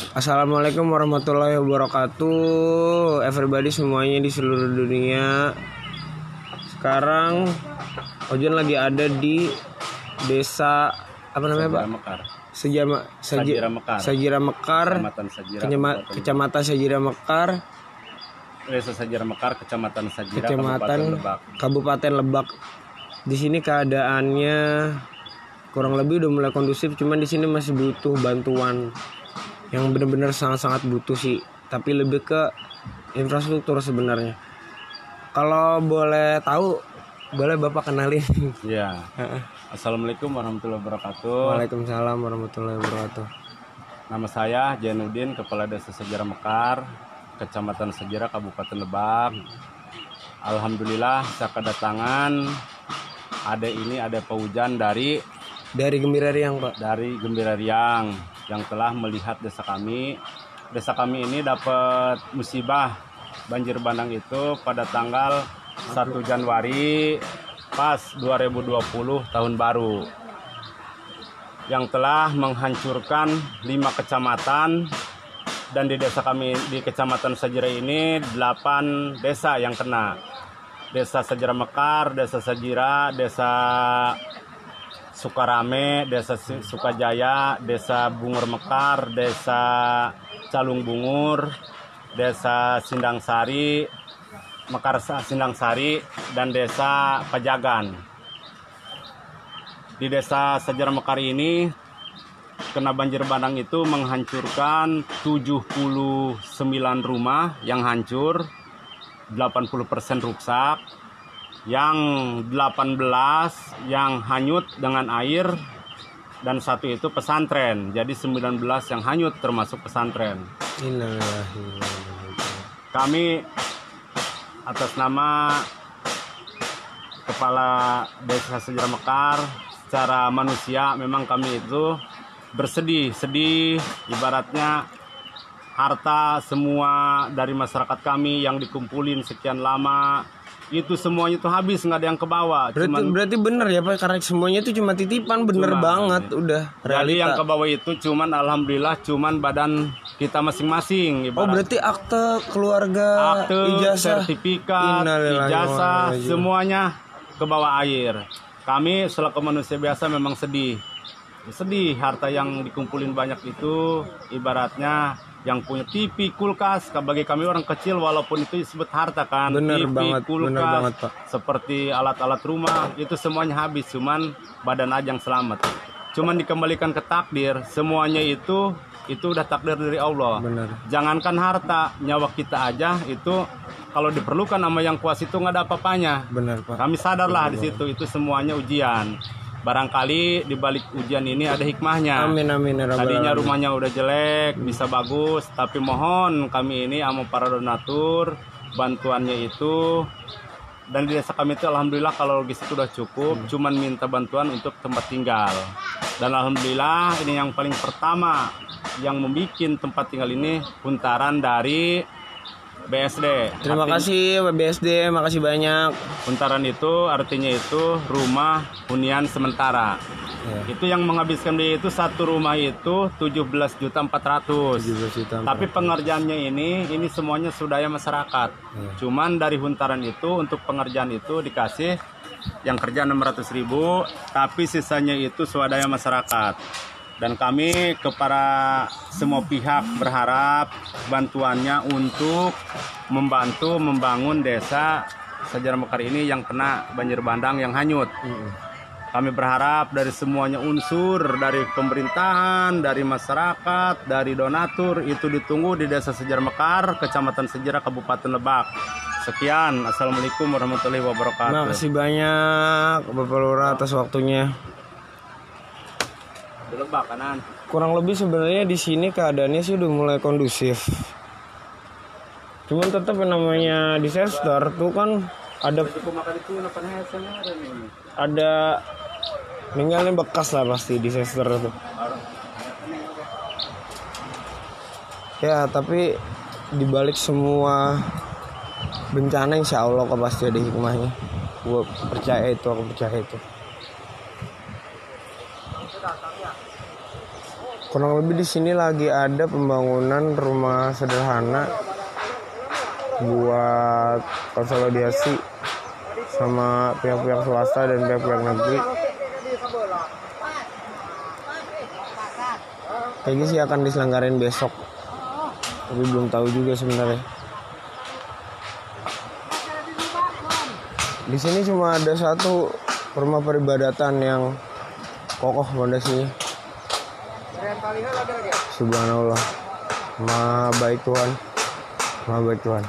Assalamualaikum warahmatullahi wabarakatuh Everybody semuanya di seluruh dunia Sekarang Ojan lagi ada di Desa Apa namanya Pak? Mekar. Sejama, Saji- Sajira Mekar. Sajira Mekar Kecamatan Sajira. Kenyama- Kabupaten- Kecamatan Sajira Mekar Desa Sajira Mekar, Kecamatan Sajira, Kecamatan Kabupaten Lebak. Kabupaten Lebak. Di sini keadaannya kurang lebih udah mulai kondusif, cuman di sini masih butuh bantuan yang benar-benar sangat-sangat butuh sih. Tapi lebih ke infrastruktur sebenarnya. Kalau boleh tahu, boleh Bapak kenalin. Iya. Assalamualaikum warahmatullahi wabarakatuh. Waalaikumsalam warahmatullahi wabarakatuh. Nama saya Jainuddin, Kepala Desa Sajira Mekar, Kecamatan Sajira, Kabupaten Lebak. Alhamdulillah saya kedatangan ada ini ada paujan dari Dari Gembira Riang, Pak. dari Gembira Riang yang telah melihat desa kami. Desa kami ini dapat musibah banjir bandang itu pada tanggal 1 Januari pas 2020 tahun baru yang telah menghancurkan lima kecamatan dan di desa kami di kecamatan Sajira ini 8 desa yang kena. Desa Sajira Mekar, Desa Sajira, Desa Sukarame, Desa Su- Sukajaya, Desa Bungur Mekar, Desa Calung Bungur, Desa Sindang Sari, Mekar Sa- Sindang Sari, dan Desa Pajagan. Di Desa Sejarah Mekar ini kena banjir bandang itu menghancurkan 79 rumah yang hancur, 80% rusak, yang 18 yang hanyut dengan air dan satu itu pesantren. Jadi 19 yang hanyut termasuk pesantren. Kami atas nama Kepala Desa Sejarah Mekar secara manusia memang kami itu bersedih, sedih ibaratnya harta semua dari masyarakat kami yang dikumpulin sekian lama itu semuanya itu habis nggak ada yang kebawa Berarti cuman berarti bener ya Pak karena semuanya itu cuma titipan bener Cuma, banget iya. udah jadi yang realita. ke bawah itu cuman alhamdulillah cuman badan kita masing-masing Oh berarti akte keluarga akte, ijazah sertifikat, ijazah, semuanya ke bawah air. Kami selaku manusia biasa memang sedih. Sedih harta yang dikumpulin banyak itu ibaratnya yang punya TV, kulkas, bagi kami orang kecil walaupun itu disebut harta kan. Bener TV, banget, kulkas, bener banget, Pak. seperti alat-alat rumah itu semuanya habis, cuman badan aja yang selamat. Cuman dikembalikan ke takdir, semuanya itu itu udah takdir dari Allah Bener. jangankan harta nyawa kita aja itu kalau diperlukan sama yang kuas itu nggak ada apa-apanya Pak. kami sadarlah di situ itu semuanya ujian barangkali di balik ujian ini ada hikmahnya. Amin amin ya rabbal tadinya rumahnya udah jelek bisa bagus tapi mohon kami ini sama para donatur bantuannya itu dan di desa kami itu alhamdulillah kalau logistik udah cukup Hmm. cuman minta bantuan untuk tempat tinggal. Dan alhamdulillah ini yang paling pertama yang membuat tempat tinggal ini huntaran dari BSD Terima Artinya- kasih BSD, makasih banyak. huntaran itu artinya itu rumah hunian sementara Ya. itu yang menghabiskan biaya itu satu rumah itu 17 juta 400 17 juta. tapi pengerjaannya ini ini semuanya swadaya masyarakat Iya. cuman dari huntaran itu untuk pengerjaan itu dikasih yang kerja 600 ribu tapi sisanya itu swadaya masyarakat dan kami kepada semua pihak berharap bantuannya untuk membantu membangun desa Sejarah Mekar ini yang kena banjir bandang yang hanyut kami berharap dari semuanya unsur dari pemerintahan, dari masyarakat, dari donatur itu ditunggu di Desa Sejarah Mekar, Kecamatan Sejarah, Kabupaten Lebak. Sekian, Assalamualaikum warahmatullahi wabarakatuh. Makasih banyak Bapak Lurah atas waktunya. Lebak kanan. Kurang lebih sebenarnya di sini keadaannya sih udah mulai kondusif. Cuman tetap yang namanya disaster tuh kan ada itu ada ninggalin bekas lah pasti disaster tuh. Ya tapi dibalik semua bencana insya Allah kok pasti ada hikmahnya. Gue percaya itu, aku percaya itu. Kurang lebih di sini lagi ada pembangunan rumah sederhana buat konsolidasi sama pihak-pihak swasta dan pihak-pihak negeri. Kayaknya sih akan diselenggarain besok, tapi belum tahu juga sebenarnya. Di sini cuma ada satu rumah peribadatan yang kokoh fondasinya. Subhanallah. Maha baik Tuhan. Maha baik Tuhan.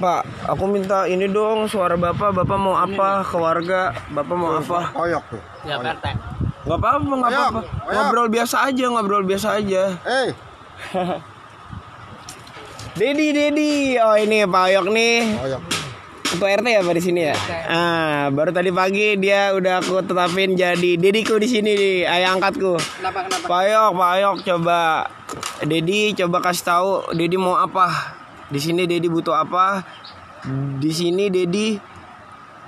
Pak, aku minta ini dong suara Bapak. Bapak mau apa ke warga? Bapak mau apa? Koyok tuh. Ya Pak RT. Nggak apa-apa, Ayo, apa-apa. Ngobrol biasa aja, ngobrol biasa aja. Eh, Dedi, Dedi. Oh ini Pak Oyok nih. koyok. Ketua RT ya Pak di sini ya. Ah, baru tadi pagi dia udah aku tetapin jadi dediku di sini nih, ayah angkatku. Kenapa kenapa? Pak Oyok, Pak Oyok coba Dedi coba kasih tahu Dedi mau apa. Di sini Dedi butuh apa? Di sini Dedi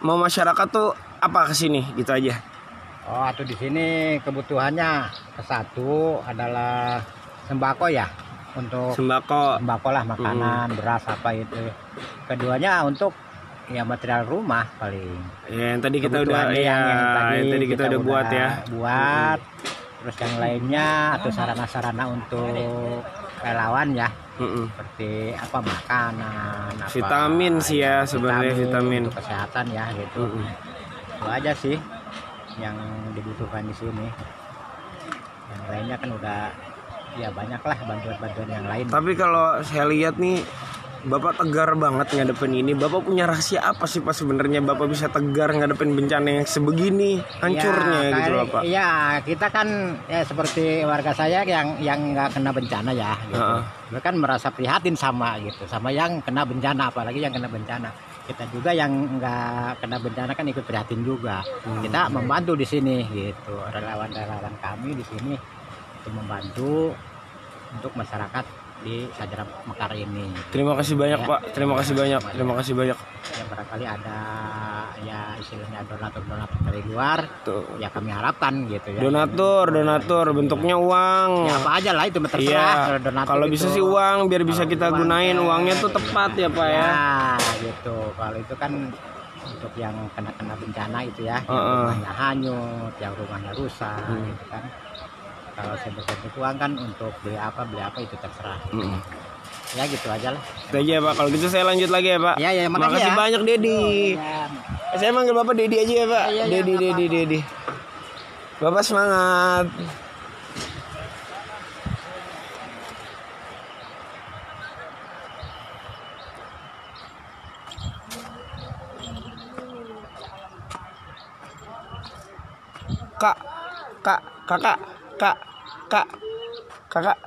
mau masyarakat tuh apa ke sini gitu aja. Oh, atau di sini kebutuhannya ke satu adalah sembako ya untuk Sembako. sembako lah makanan beras apa itu. Keduanya untuk ya material rumah paling. Ya, yang tadi kita udah ya, yang yang tadi kita, udah buat ya. Buat terus yang lainnya atau sarana-sarana untuk relawan ya Mm-mm. seperti apa makanan apa Vitamin sih ya, sebenarnya vitamin. untuk kesehatan ya gitu Mm-mm. itu aja sih yang dibutuhkan di sini yang lainnya kan udah ya banyak lah bantuan-bantuan yang lain Tapi kalau saya lihat nih Bapak tegar banget ngadepin ini. Bapak punya rahasia apa sih Pak sebenarnya Bapak bisa tegar ngadepin bencana yang sebegini hancurnya Ya, gitu loh Pak. Iya, kita kan ya seperti warga saya yang yang nggak kena bencana ya, gitu. Heeh. Mereka kan merasa prihatin sama gitu, sama yang kena bencana, apalagi yang kena bencana. Kita juga yang nggak kena bencana kan ikut prihatin juga. Hmm. Kita membantu di sini gitu, relawan-relawan kami di sini untuk membantu untuk masyarakat di Sajara Mekar ini. Terima kasih banyak Ya. Pak. Terima kasih banyak. Terima kasih banyak. Ya barangkali ada ya istilahnya donatur-donatur dari luar Tuh. ya kami harapkan gitu ya Donatur, donatur bentuknya uang. ya apa aja lah itu terserah Iya. kalau bisa sih uang biar bisa kita uang, gunain ya. uangnya tuh tepat ya Pak ya. ya gitu kalau itu kan untuk yang kena kena bencana itu ya yang Heeh. rumahnya hanyut yang rumahnya rusak Hmm. gitu kan kalau saya bentuk uang kan untuk beli apa beli apa itu terserah Mm. ya gitu aja lah aja ya Pak. Kalau gitu saya lanjut lagi ya Pak. ya ya makasih, Makasih ya. banyak Dedi. Ya. Saya manggil Bapak Dedi aja ya Pak. Iya, iya, Dedi, nggak Dedi, Dedi. Bapak semangat. Kak, kak, kakak, kak, kak, kakak.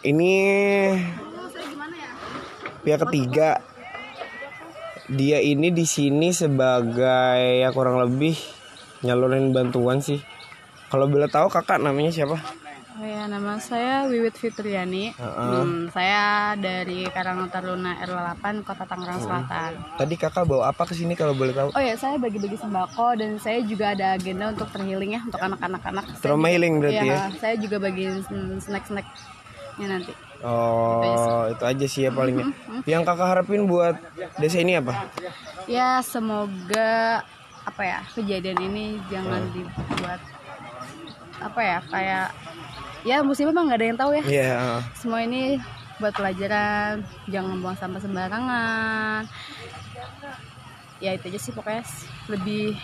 Ini pihak ketiga. Dia ini di sini sebagai ya kurang lebih nyalurin bantuan sih. Kalau boleh tahu kakak namanya siapa nama saya Wiwit Fitriani. Hmm, saya dari Karang Taruna R8 Kota Tangerang Selatan. tadi kakak bawa apa ke sini kalau boleh tahu? Oh ya, saya bagi-bagi sembako dan saya juga ada agenda untuk terhealing ya untuk anak-anak anak. Saya trauma juga- healing berarti Iya, ya? Saya juga bagiin mm, snack-snacknya nanti. oh itu aja sih. ya palingnya yang kakak harapin buat desa ini apa? Ya, semoga apa ya kejadian ini jangan dibuat apa ya kayak ya musibah mah nggak ada yang tahu ya. Iya uh, semua ini buat pelajaran. Jangan buang sampah sembarangan. Ya itu aja sih pokoknya lebih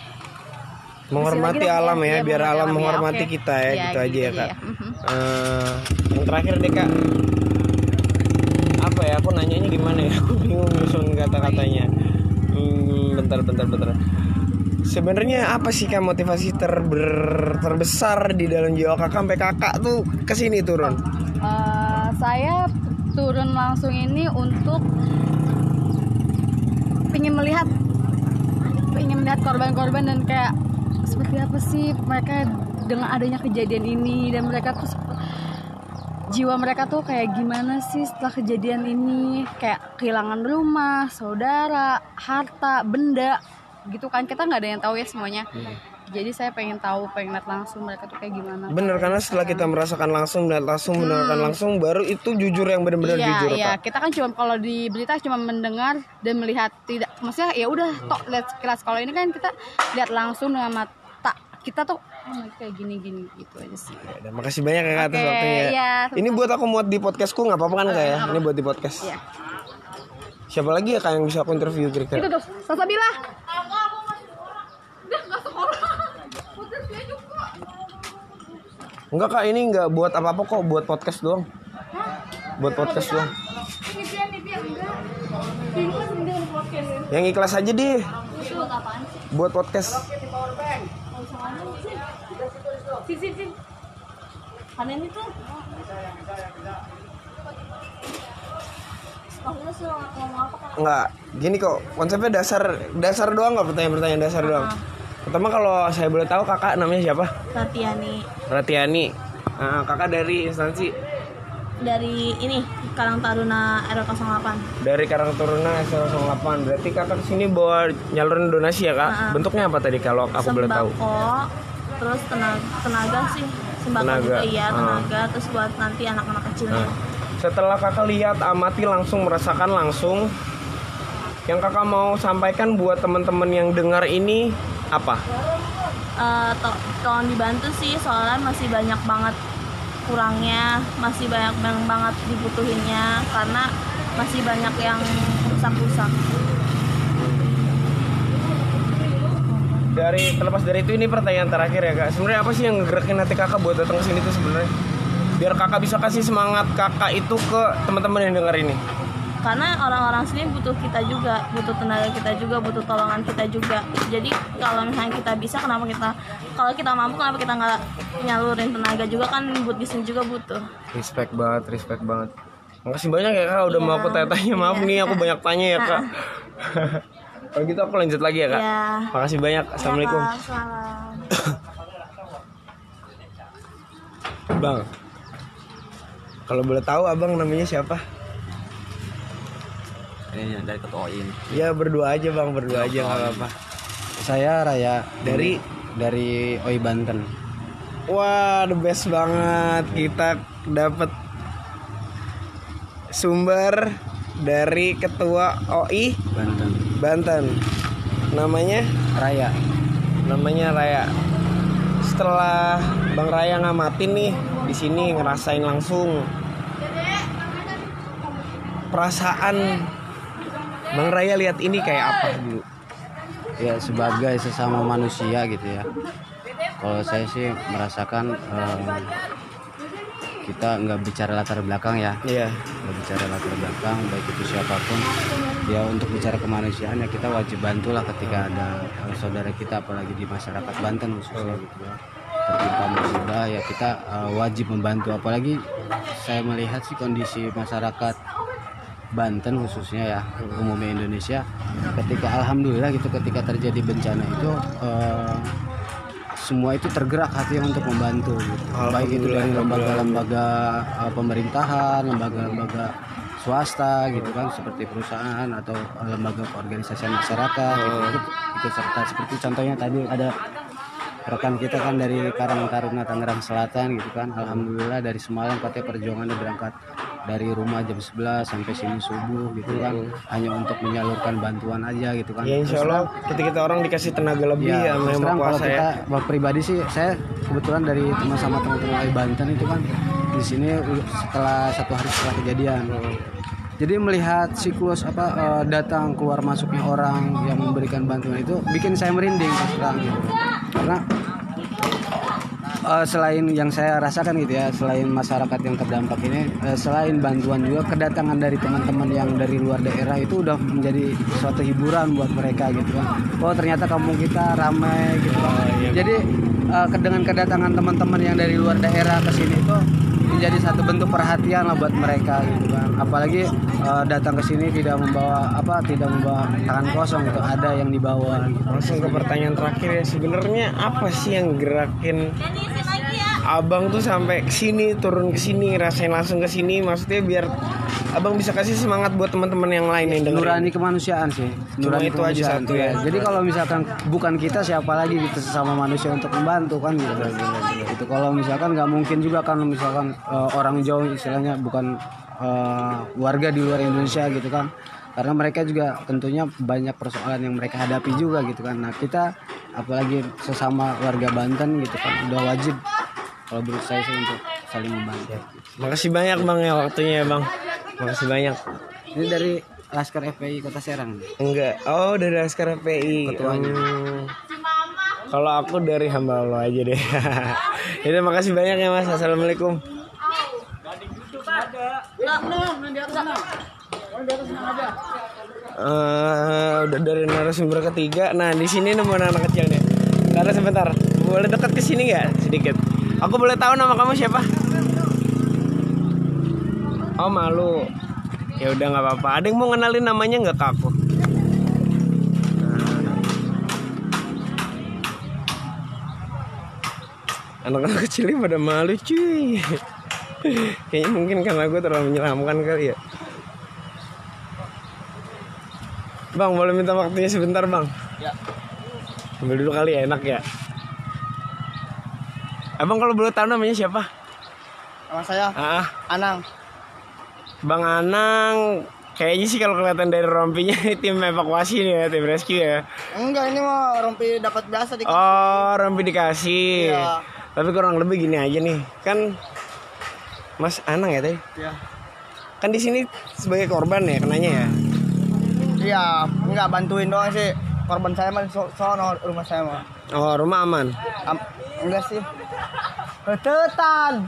menghormati lagi alam ya. ya Iya, biar alam alam, ya, menghormati oke. kita ya Iya, gitu aja ya gitu kak. mhm. Eh, yang terakhir deh kak. Apa ya aku nanyanya gimana ya? Aku bingung nyusun kata-katanya. Hmm, bentar bentar bentar sebenarnya apa sih kak motivasi terber, terbesar di dalam jiwa kakak? Sampai kakak tuh ke sini turun? Eh, saya turun langsung ini untuk ingin melihat ingin melihat korban-korban dan kayak seperti apa sih mereka dengan adanya kejadian ini? Dan mereka tuh jiwa mereka tuh kayak gimana sih setelah kejadian ini? Kayak kehilangan rumah saudara harta benda gitu kan kita nggak ada yang tahu ya semuanya. Jadi saya pengen tahu pengen lihat langsung mereka tuh kayak gimana. Bener karena setelah kita merasakan langsung dan langsung mendengarkan langsung baru itu jujur yang benar-benar iya jujur iya. Kak. Kita kan cuma kalau di berita cuma mendengar dan melihat tidak maksudnya ya udah tok lihat sekilas kalau ini kan kita lihat langsung dengan mata kita tuh oh, kayak gini-gini gitu aja sih. Ya, makasih banyak ya kak atas waktunya ya. iya, ini buat aku muat di podcastku nggak apa-apa kan kak ya? Ini buat di podcast. Iya. Siapa lagi ya kak yang bisa aku interview itu kira-kira tuh Salsabila enggak kak ini nggak buat apa-apa kok buat podcast doang. Buat podcast doang. Yang ikhlas aja deh buat podcast. Panen itu. Maksudnya suruh ngomong apa kan? Enggak, gini kok konsepnya dasar dasar doang nggak pertanyaan-pertanyaan dasar doang. Pertama kalau saya boleh tahu kakak namanya siapa? Tatiani Ratiani. Nah, kakak dari instansi dari ini Karang Taruna RW08. dari Karang Turuna S08. Berarti kakak ke sini bawa nyalurin donasi ya kak? Ah. Bentuknya apa tadi kalau aku boleh tahu? Sembako, terus tenaga, tenaga sih. Sembako Tenaga. juga iya, Ah. tenaga. Terus buat nanti anak-anak kecilnya. Nah, setelah kakak lihat, amati langsung, merasakan langsung, yang kakak mau sampaikan buat teman-teman yang dengar ini apa? Eh, to- tolong dibantu sih, soalnya masih banyak banget kurangnya, masih banyak banget, banget dibutuhinnya, karena masih banyak yang rusak-rusak. dari terlepas dari itu ini pertanyaan terakhir ya kak sebenarnya apa sih yang ngegerakin hati kakak buat datang ke sini tuh sebenarnya biar kakak bisa kasih semangat kakak itu ke teman-teman yang dengar ini. Karena orang-orang sini butuh kita juga butuh tenaga kita juga butuh tolongan kita juga. Jadi kalau misalnya kita bisa kenapa kita kalau kita mampu kenapa kita nggak nyalurin tenaga juga? Kan buat di sini juga butuh. Respect banget respect banget. Makasih banyak ya kak. Udah mau aku tanya-tanya maaf nih aku banyak tanya ya kak. Kalau gitu aku lanjut lagi ya kak. Ya makasih banyak. Assalamualaikum. Ya, bang kalau boleh tahu abang namanya siapa Ini dari ketua OIN. ya berdua aja bang berdua aja nggak apa-apa Saya Raya dari dari Oi Banten. Wah, the best banget. Kita dapat sumber dari ketua OI Banten. Banten. Namanya Raya. namanya Raya. Setelah Bang Raya ngamatin nih di sini ngerasain langsung perasaan Bang Raya lihat ini kayak apa dulu? Ya sebagai sesama manusia gitu ya. Kalau saya sih merasakan eh, kita nggak bicara latar belakang ya, Iya. nggak bicara latar belakang baik itu siapa pun. Ya untuk bicara kemanusiaan ya kita wajib bantulah ketika ada eh, saudara kita apalagi di masyarakat Banten khususnya gitu ya. Tertimpa musibah ya kita eh, wajib membantu apalagi saya melihat sih kondisi masyarakat Banten khususnya ya umumnya Indonesia ketika alhamdulillah gitu ketika terjadi bencana itu eh, semua itu tergerak hatinya untuk membantu gitu. baik itu dari lembaga-lembaga eh, pemerintahan lembaga-lembaga swasta gitu kan seperti perusahaan atau lembaga keorganisasian masyarakat gitu, ikut, ikut serta. Seperti contohnya tadi ada rekan kita kan dari Karang Taruna Tangerang Selatan gitu kan. Alhamdulillah dari semalam katanya perjuangannya berangkat dari rumah jam 11 sampai sini subuh gitu kan. Hanya untuk menyalurkan bantuan aja gitu kan. Ya insya Allah ketika kita orang dikasih tenaga lebih ya, terus memang kalau kuasa kita ya. pribadi sih saya kebetulan dari teman sama teman-teman dari Banten itu kan di sini setelah satu hari setelah kejadian. Jadi melihat siklus apa eh, datang keluar masuknya orang yang memberikan bantuan itu bikin saya merinding terus terang gitu. Karena eh, selain yang saya rasakan gitu ya selain masyarakat yang terdampak ini eh, selain bantuan juga kedatangan dari teman-teman yang dari luar daerah itu udah menjadi suatu hiburan buat mereka gitu kan. Oh ternyata kampung kita ramai gitu kan. Jadi eh, ke- dengan kedatangan teman-teman yang dari luar daerah ke sini itu menjadi satu bentuk perhatian lah buat mereka gitu kan apalagi eh, datang ke sini tidak membawa apa tidak membawa tangan kosong gitu ada yang dibawa gitu. Langsung ke pertanyaan terakhir ya sebenarnya apa sih yang gerakin abang tuh sampai ke sini turun ke sini rasain langsung ke sini maksudnya biar abang bisa kasih semangat buat teman-teman yang lain yang dengerin. Nurani kemanusiaan sih. Cuma nurani itu aja satu ya. jadi kalau misalkan bukan kita siapa lagi gitu sesama manusia untuk membantu kan gitu. Itu kalau misalkan nggak mungkin juga kan misalkan eh, orang jauh istilahnya bukan eh, warga di luar Indonesia gitu kan. Karena mereka juga tentunya banyak persoalan yang mereka hadapi juga gitu kan. Nah kita apalagi sesama warga Banten gitu kan udah wajib. Kalau menurut saya sih untuk saling membantu. Makasih banyak bang ya waktunya ya bang makasih banyak ini dari Laskar FPI Kota Serang enggak oh dari Laskar FPI Ketuanya. Hmm. kalau aku dari hamba Allah aja deh Yaudah makasih banyak ya mas assalamualaikum Eh, udah dari narasumber ketiga. Nah, di sini nemu anak kecil nih. Karena sebentar, boleh dekat ke sini nggak sedikit? Aku boleh tahu nama kamu siapa? Oh malu. Ya udah nggak apa-apa. Ada yang mau ngenalin namanya nggak ke aku? Anak-anak kecilnya pada malu cuy. Kayaknya mungkin karena gue terlalu menyeramkan kali ya. Bang, boleh minta waktunya sebentar, Bang? Ya. Ambil dulu kali ya, enak ya. Abang kalau boleh tahu namanya siapa? Nama saya Ah, Anang. Bang Anang. Kayaknya sih kalau kelihatan dari rompinya ini tim evakuasi nih ya, tim rescue ya. Enggak, ini mah rompi dapat biasa di Oh, rompi dikasih. Iya. Tapi kurang lebih gini aja nih. Kan Mas Anang ya tadi? Iya. Kan di sini sebagai korban ya kenanya ya. Iya, enggak bantuin doang sih. Korban saya mah so sono rumah saya mah. Oh, rumah aman. Am- enggak sih. Hetetan.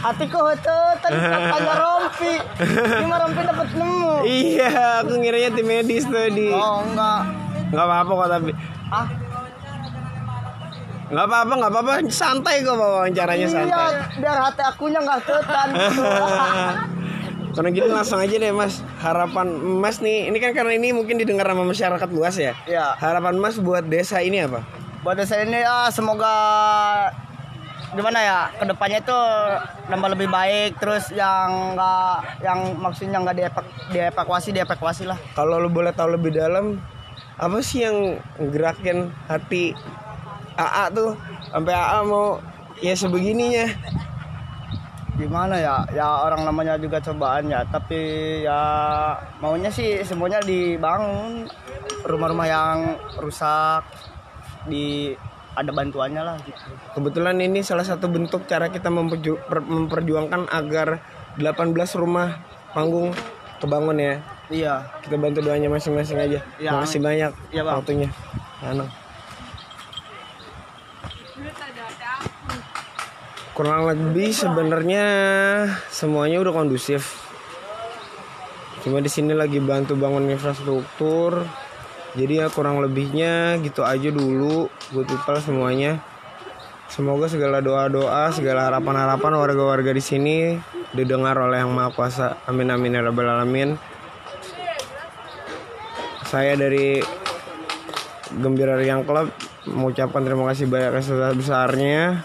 Hatiku hetetan tanya rompi. Ini mah rompi dapat nemu. iya, aku ngiranya tim medis tadi. Oh, enggak. Nggak apa-apa kok tapi. Ah, Nggak apa-apa, nggak apa-apa. Santai kok wawancaranya iya, santai. biar hati akunya enggak hetetan. Karena gitu langsung aja deh mas. Harapan mas nih Ini kan karena ini mungkin didengar sama masyarakat luas ya. Iya. Harapan mas buat desa ini apa? Buat desa ini ah semoga gimana ya ke depannya itu nambah lebih baik terus yang enggak yang maksudnya nggak diepak, dievakuasi dievakuasi lah. Kalau lu boleh tahu lebih dalam Apa sih yang gerakin hati AA tuh? Sampai AA mau ya sebegininya gimana ya? Ya orang namanya juga cobaan ya tapi ya maunya sih semuanya dibangun. Rumah-rumah yang rusak di ada bantuannya lah gitu. Kebetulan ini salah satu bentuk cara kita memperju- per- memperjuangkan agar 18 rumah panggung kebangun ya. Iya. Kita bantu doanya masing-masing aja. Iya, Makasih banyak Iya, Bang. waktunya. Anang kurang lebih sebenarnya semuanya udah kondusif. Cuma di sini lagi bantu bangun infrastruktur. Jadi ya kurang lebihnya gitu aja dulu. Good people semuanya. Semoga segala doa-doa segala harapan-harapan warga-warga di sini didengar oleh yang maha kuasa. Amin amin ya rabbal alamin. Saya dari Gembira Riang Club mengucapkan terima kasih banyak sebesar besarnya